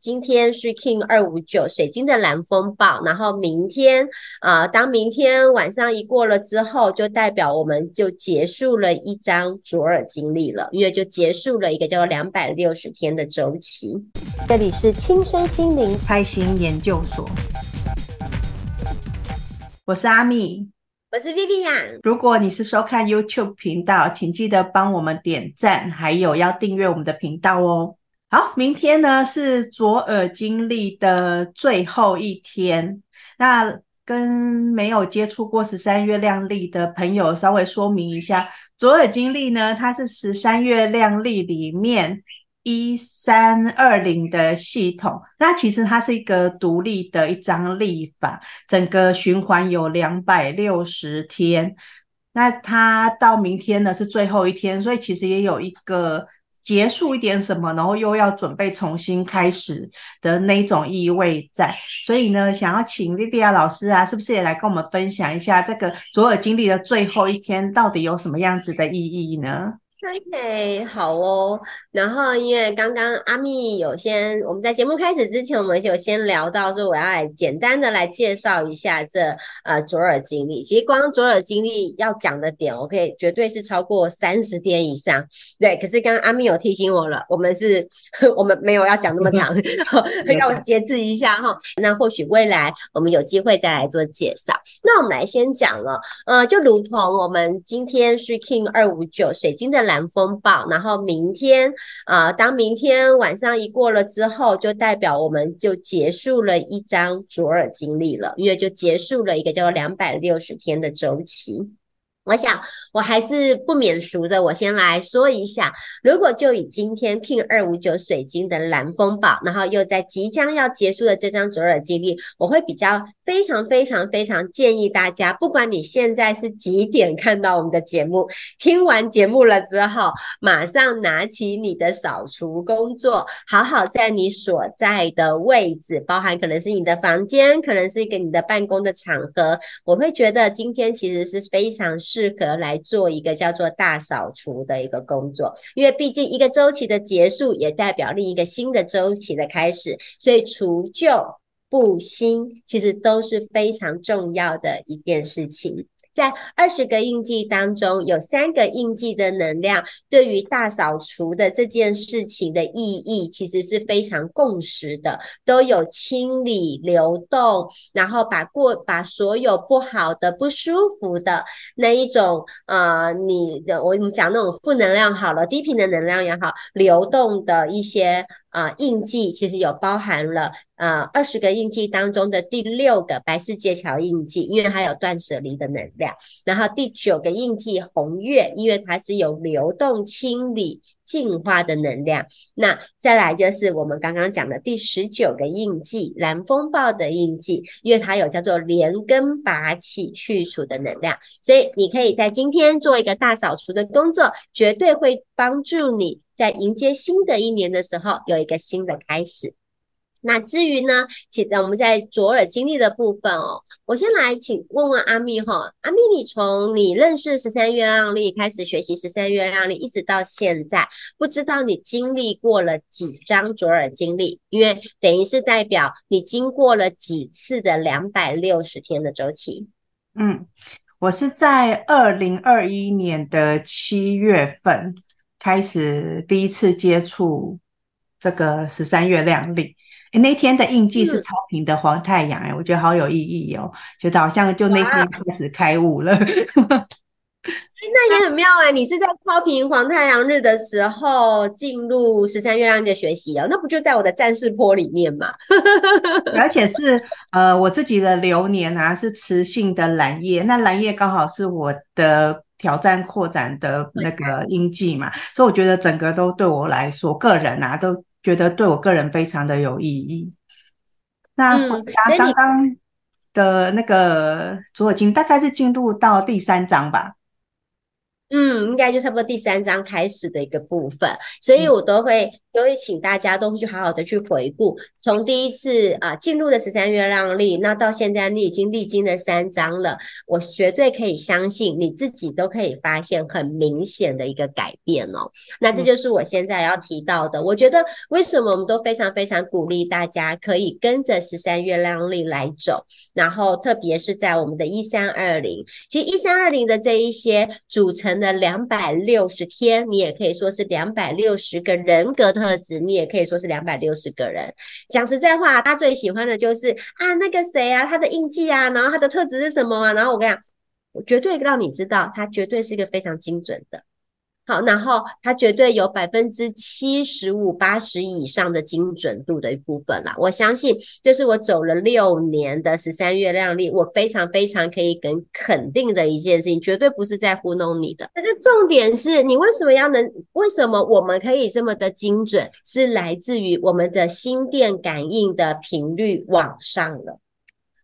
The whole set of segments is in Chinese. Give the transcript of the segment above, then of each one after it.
今天是 King 二五九水晶的蓝风暴，然后明天啊、呃，当明天晚上一过了之后，就代表我们就结束了一张卓尔经历了，因为就结束了一个叫做两百六十天的周期。这里是亲身心灵开心研究所，我是阿蜜，我是 Vivian。如果你是收看 YouTube 频道，请记得帮我们点赞，还有要订阅我们的频道哦。好，明天呢是左耳经历的最后一天。那跟没有接触过十三月亮历的朋友稍微说明一下，左耳经历呢，它是十三月亮历里面一三二零的系统。那其实它是一个独立的一张历法，整个循环有两百六十天。那它到明天呢是最后一天，所以其实也有一个。结束一点什么，然后又要准备重新开始的那种意味在，所以呢，想要请莉莉亚老师啊，是不是也来跟我们分享一下这个左耳经历的最后一天到底有什么样子的意义呢？？OK，好哦。然后因为刚刚阿蜜有先，我们在节目开始之前，我们有先聊到说，我要来简单的来介绍一下这呃左耳经历。其实光左耳经历要讲的点，OK，绝对是超过三十天以上。对，可是刚刚阿蜜有提醒我了，我们是，我们没有要讲那么长，要节制一下哈。那或许未来我们有机会再来做介绍。那我们来先讲了，呃，就如同我们今天是 King 二五九水晶的蓝风暴，然后明天啊、当明天晚上一过了之后，就代表我们就结束了一张左耳经历了，因为就结束了一个叫做两百六十天的周期。我想，我还是不免俗的，我先来说一下，如果就以今天 King 二五九水晶的蓝风暴，然后又在即将要结束的这张卓尔经历，我会比较非常非常非常建议大家，不管你现在是几点看到我们的节目，听完节目了之后，马上拿起你的扫除工作，好好在你所在的位置，包含可能是你的房间，可能是一个你的办公的场合，我会觉得今天其实是非常适。适合来做一个叫做大扫除的一个工作，因为毕竟一个周期的结束也代表另一个新的周期的开始，所以除旧布新其实都是非常重要的一件事情。在二十个印记当中，有三个印记的能量，对于大扫除的这件事情的意义，其实是非常共识的，都有清理、流动，然后把过把所有不好的、不舒服的那一种，呃，你的我们讲那种负能量好了，低频的能量也好，流动的一些。啊，印记其实有包含了呃二十个印记当中的第六个白世界桥印记，因为它有断舍离的能量。然后第九个印记红月，因为它是有流动、清理、净化的能量。那再来就是我们刚刚讲的第十九个印记蓝风暴的印记，因为它有叫做连根拔起、去除的能量。所以你可以在今天做一个大扫除的工作，绝对会帮助你。在迎接新的一年的时候，有一个新的开始。那至于呢，其实我们在左耳经历的部分哦，我先来请问问阿蜜哈，阿蜜，你从你认识十三月亮历开始学习十三月亮历，一直到现在，不知道你经历过了几张左耳经历？因为等于是代表你经过了几次的两百六十天的周期。嗯，我是在二零二一年的七月份。开始第一次接触这个十三月亮历，那天的印记是超频的黄太阳，诶，我觉得好有意义哦，觉得好像就那天开始开悟了。那也很妙诶，你是在超频黄太阳日的时候进入十三月亮历的学习哦，那不就在我的战士坡里面嘛？而且是呃我自己的流年啊，是雌性的蓝叶，那蓝叶刚好是我的。挑战扩展的那个印记嘛，所以我觉得整个都对我来说，个人啊，都觉得对我个人非常的有意义。那刚刚的那个左耳经大概是进入到第三章吧。嗯，应该就差不多第三章开始的一个部分，所以我都会所以请大家都去好好的去回顾，从第一次啊进入的十三月亮历，那到现在你已经历经了三章了，我绝对可以相信你自己都可以发现很明显的一个改变哦。那这就是我现在要提到的，我觉得为什么我们都非常非常鼓励大家可以跟着十三月亮历来走，然后特别是在我们的一三二零，其实一三二零的这一些组成的两百六十天，你也可以说是两百六十个人格二十，你也可以说是两百六十个人。讲实在话，他最喜欢的就是啊那个谁啊，他的印记啊，然后他的特质是什么啊？然后我跟你讲，我绝对让你知道，他绝对是一个非常精准的。好，然后它绝对有百分之七十五、八十以上的精准度的一部分啦。我相信，就是我走了六年的十三月亮历，我非常非常可以跟肯定的一件事情，绝对不是在糊弄你的。可是重点是你为什么要能？为什么我们可以这么的精准？是来自于我们的心电感应的频率往上了。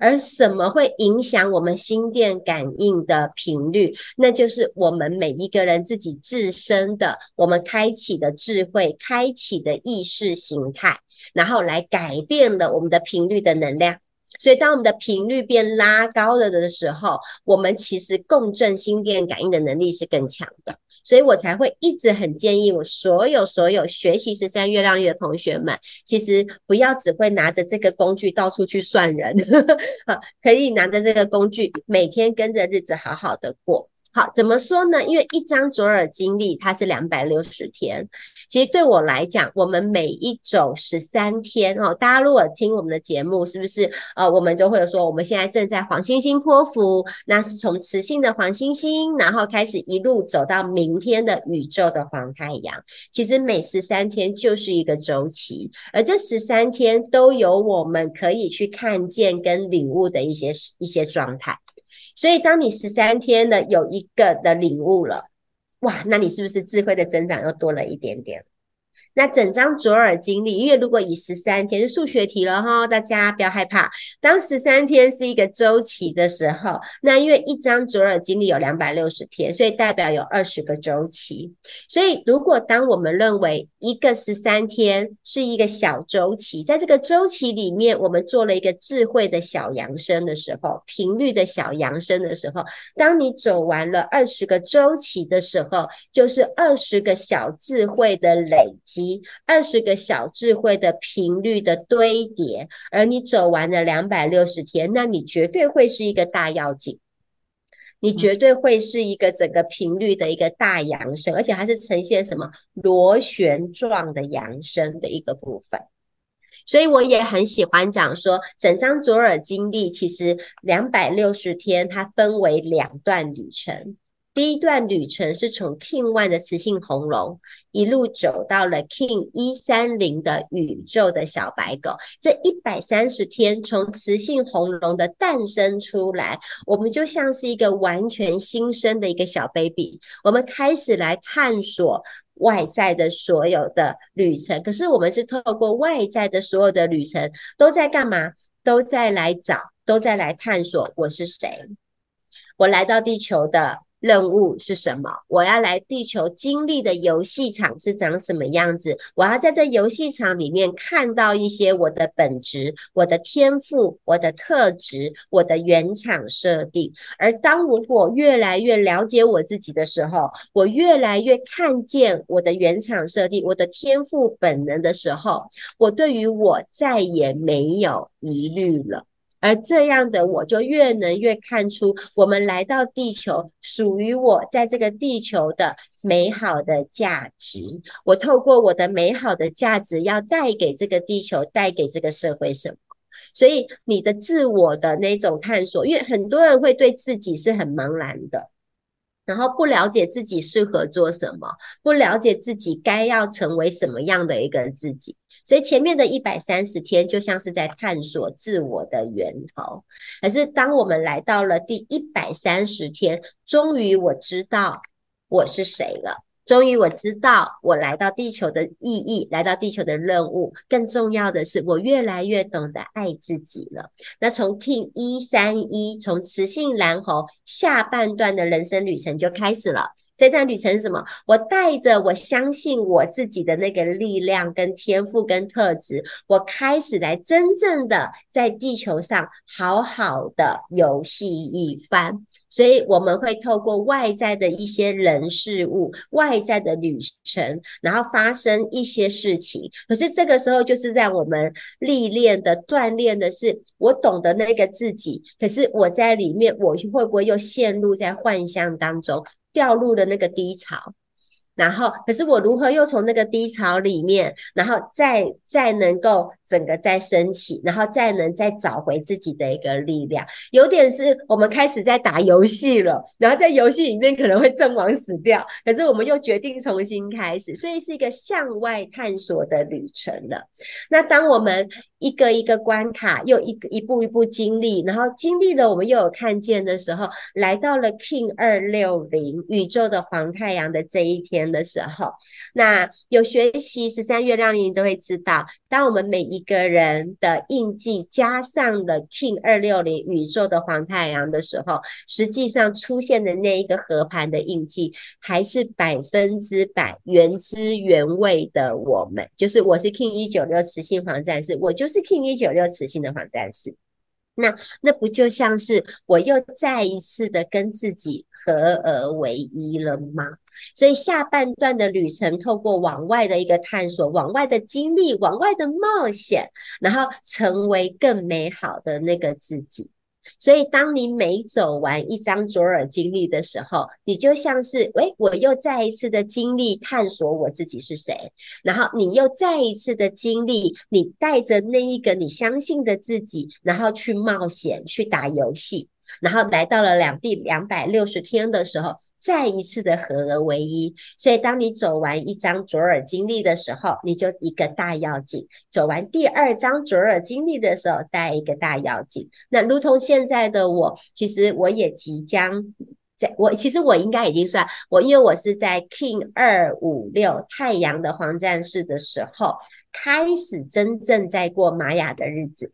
而什么会影响我们心电感应的频率？那就是我们每一个人自己自身的，我们开启的智慧，开启的意识形态，然后来改变了我们的频率的能量。所以，当我们的频率变拉高了的时候，我们其实共振心电感应的能力是更强的。所以我才会一直很建议我所有所有学习十三月亮历的同学们，其实不要只会拿着这个工具到处去算人，好，可以拿着这个工具每天跟着日子好好的过。好，怎么说呢？因为一张卓尔经历它是两百六十天，其实对我来讲，我们每一周十三天哦。大家如果听我们的节目，是不是呃，我们都会有说，我们现在正在黄星星波符，那是从磁性的黄星星，然后开始一路走到明天的宇宙的黄太阳。其实每十三天就是一个周期，而这十三天都有我们可以去看见跟领悟的一些一些状态。所以，当你十三天的有一个的领悟了，哇，那你是不是智慧的增长又多了一点点？那整张卓尔经历，因为如果以十三天是数学题了哈，大家不要害怕。当十三天是一个周期的时候，那因为一张卓尔经历有两百六十天，所以代表有二十个周期。所以，如果当我们认为一个十三天是一个小周期，在这个周期里面，我们做了一个智慧的小扬升的时候，频率的小扬升的时候，当你走完了二十个周期的时候，就是二十个小智慧的累积。二十个小智慧的频率的堆叠，而你走完了两百六十天，那你绝对会是一个大跃进，你绝对会是一个整个频率的一个大扬升，而且还是呈现什么螺旋状的扬升的一个部分。所以我也很喜欢讲说，整张左耳经历其实两百六十天，它分为两段旅程。第一段旅程是从 King One 的雌性红龙一路走到了 King 一三零的宇宙的小白狗。这一百三十天，从雌性红龙的诞生出来，我们就像是一个完全新生的一个小 baby。我们开始来探索外在的所有的旅程，可是我们是透过外在的所有的旅程，都在干嘛？都在来找，都在来探索我是谁。我来到地球的。任务是什么？我要来地球经历的游戏场是长什么样子？我要在这游戏场里面看到一些我的本质、我的天赋、我的特质、我的原厂设定。而当如果越来越了解我自己的时候，我越来越看见我的原厂设定、我的天赋本能的时候，我对于我再也没有疑虑了。而这样的我就越能越看出，我们来到地球属于我在这个地球的美好的价值。我透过我的美好的价值，要带给这个地球，带给这个社会什么？所以你的自我的那种探索，因为很多人会对自己是很茫然的。然后不了解自己适合做什么，不了解自己该要成为什么样的一个自己，所以前面的一百三十天就像是在探索自我的源头。可是当我们来到了第一百三十天，终于我知道我是谁了。终于我知道我来到地球的意义，来到地球的任务。更重要的是，我越来越懂得爱自己了。那从 Kin 一三一，从雌性蓝猴下半段的人生旅程就开始了。这段旅程是什么？我带着我相信我自己的那个力量、跟天赋、跟特质，我开始来真正的在地球上好好的游戏一番。所以我们会透过外在的一些人事物、外在的旅程，然后发生一些事情。可是这个时候，就是在我们历练的、锻炼的是，我懂得那个自己。可是我在里面，我会不会又陷入在幻象当中，掉入了那个低潮？然后，可是我如何又从那个低潮里面，然后再再能够整个再升起，然后再能再找回自己的一个力量？有点是我们开始在打游戏了，然后在游戏里面可能会阵亡死掉，可是我们又决定重新开始，所以是一个向外探索的旅程了。那当我们一个一个关卡，又一个一步一步经历，然后经历了，我们又有看见的时候，来到了 King 二六零宇宙的黄太阳的这一天的时候，那有学习十三月亮历都会知道，当我们每一个人的印记加上了 King 二六零宇宙的黄太阳的时候，实际上出现的那一个合盘的印记，还是百分之百原汁原味的我们，就是我是 King 一九六磁性黄战士，我就是。是 King 一九六雌性的黄战士，那那不就像是我又再一次的跟自己合而为一了吗？所以下半段的旅程，透过往外的一个探索，往外的经历，往外的冒险，然后成为更美好的那个自己。所以，当你每走完一张左耳经历的时候，你就像是，喂，我又再一次的经历探索我自己是谁，然后你又再一次的经历，你带着那一个你相信的自己，然后去冒险，去打游戏，然后来到了两地两百六十天的时候。再一次的合而为一，所以当你走完一张卓尔经历的时候，你就一个大要紧；走完第二张卓尔经历的时候，带一个大要紧。那如同现在的我，其实我也即将在，我其实我应该已经算我，因为我是在 King 二五六太阳的黄战士的时候，开始真正在过玛雅的日子。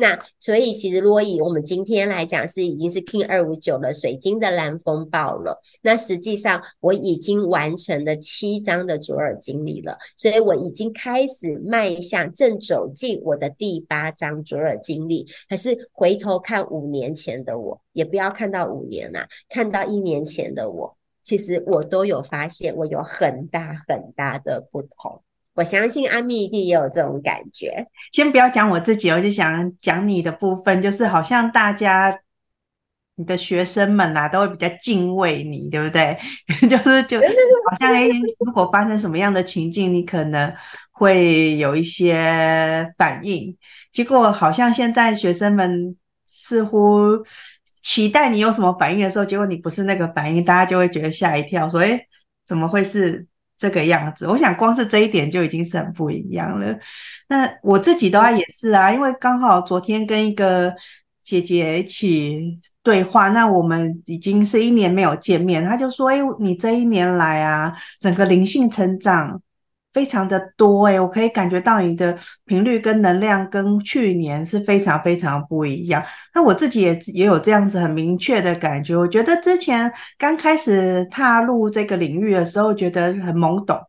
那所以其实，如果以我们今天来讲，是已经是 King 二五九了，水晶的蓝风暴了。那实际上我已经完成了七张的卓尔经历了，所以我已经开始迈向正走进我的第八张卓尔经历。可是回头看五年前的我，也不要看到五年啦，看到一年前的我，其实我都有发现，我有很大很大的不同。我相信阿密一定也有这种感觉。先不要讲我自己，我就想讲你的部分，就是好像大家你的学生们啊，都会比较敬畏你，对不对？就是就 好像哎，如果发生什么样的情境，你可能会有一些反应。结果好像现在学生们似乎期待你有什么反应的时候，结果你不是那个反应，大家就会觉得吓一跳，说哎，怎么会是？这个样子，我想光是这一点就已经是很不一样了。那我自己的话也是啊，因为刚好昨天跟一个姐姐一起对话，那我们已经是一年没有见面，她就说：“哎，你这一年来啊，整个灵性成长。”非常的多诶，我可以感觉到你的频率跟能量跟去年是非常非常不一样。那我自己也也有这样子很明确的感觉。我觉得之前刚开始踏入这个领域的时候，觉得很懵懂，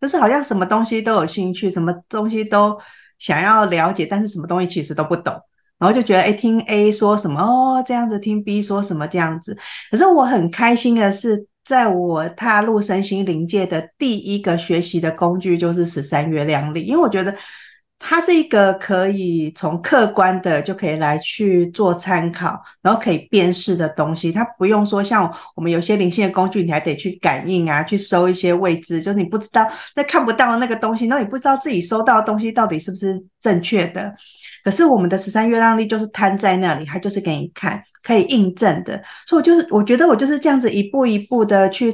就是好像什么东西都有兴趣，什么东西都想要了解，但是什么东西其实都不懂。然后就觉得，哎，听 A 说什么哦，这样子，听 B 说什么这样子。可是我很开心的是。在我踏入身心灵界的第一个学习的工具就是十三月亮历，因为我觉得它是一个可以从客观的就可以来去做参考，然后可以辨识的东西。它不用说像我们有些灵性的工具，你还得去感应啊，去收一些位置，就是你不知道那看不到那个东西，然后你不知道自己收到的东西到底是不是正确的。可是我们的十三月亮历就是摊在那里，它就是给你看。可以印证的，所以我就是我觉得我就是这样子一步一步的去，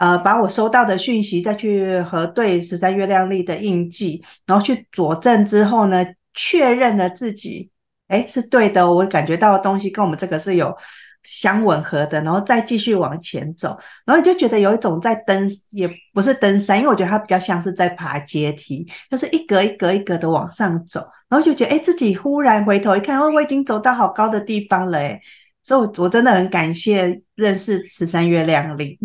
呃，把我收到的讯息再去核对十三月亮历的印记，然后去佐证之后呢，确认了自己，诶，是对的，我感觉到的东西跟我们这个是有相吻合的，然后再继续往前走，然后你就觉得有一种在登，也不是登山，因为我觉得它比较像是在爬阶梯，就是一格一格一格的往上走，然后就觉得诶，自己忽然回头一看，哦，我已经走到好高的地方了，诶。所以，我真的很感谢认识十三月亮历。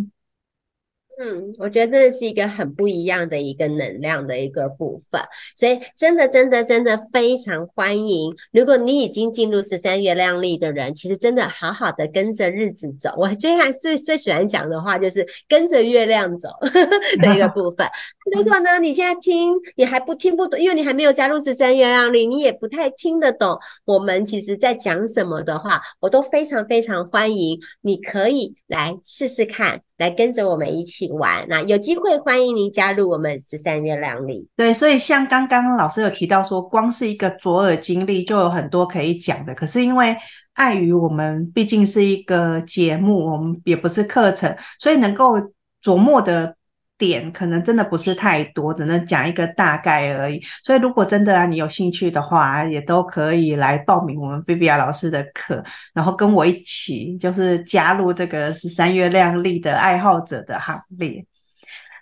嗯，我觉得这是一个很不一样的一个能量的一个部分，所以真的真的真的非常欢迎。如果你已经进入十三月亮历的人，其实真的好好的跟着日子走。我最爱最最喜欢讲的话就是跟着月亮走 的一个部分。如果呢，你现在听你还不听不懂，因为你还没有加入十三月亮历，你也不太听得懂我们其实在讲什么的话，我都非常非常欢迎，你可以来试试看。来跟着我们一起玩，那有机会欢迎您加入我们十三月亮里。对，所以像刚刚老师有提到说，光是一个左耳经历就有很多可以讲的。可是因为碍于我们毕竟是一个节目，我们也不是课程，所以能够琢磨的。点可能真的不是太多，只能讲一个大概而已。所以如果真的啊，你有兴趣的话，也都可以来报名我们 Viviya 老师的课，然后跟我一起，就是加入这个十三月亮丽的爱好者的行列。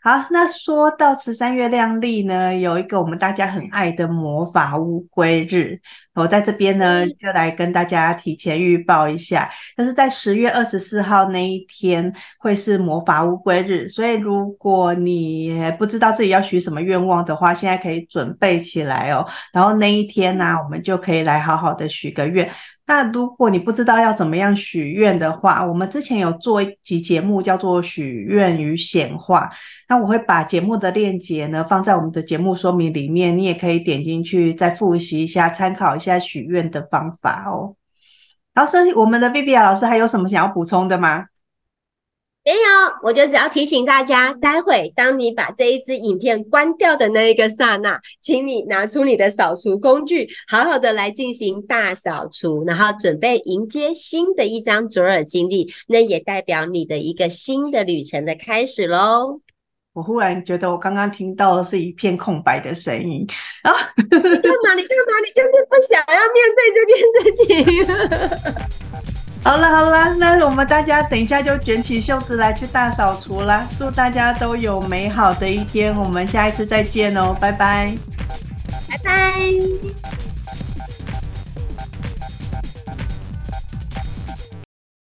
好，那说到十三月亮历呢，有一个我们大家很爱的魔法乌龟日，我在这边呢就来跟大家提前预报一下，就是在十月二十四号那一天会是魔法乌龟日，所以如果你不知道自己要许什么愿望的话，现在可以准备起来哦，然后那一天呢，我们就可以来好好的许个愿。那如果你不知道要怎么样许愿的话，我们之前有做一集节目叫做《许愿与显化》，那我会把节目的链接呢放在我们的节目说明里面，你也可以点进去再复习一下，参考一下许愿的方法哦。然后，所以我们的 Viviya 老师还有什么想要补充的吗？没有，我就只要提醒大家，待会当你把这一支影片关掉的那一个刹那，请你拿出你的扫除工具，好好的来进行大扫除，然后准备迎接新的一张左耳经历，那也代表你的一个新的旅程的开始喽。我忽然觉得，我刚刚听到的是一片空白的声音啊！你干嘛？你干嘛？你就是不想要面对这件事情。好了好了，那我们大家等一下就卷起袖子来去大扫除啦！祝大家都有美好的一天，我们下一次再见哦，拜拜，拜拜。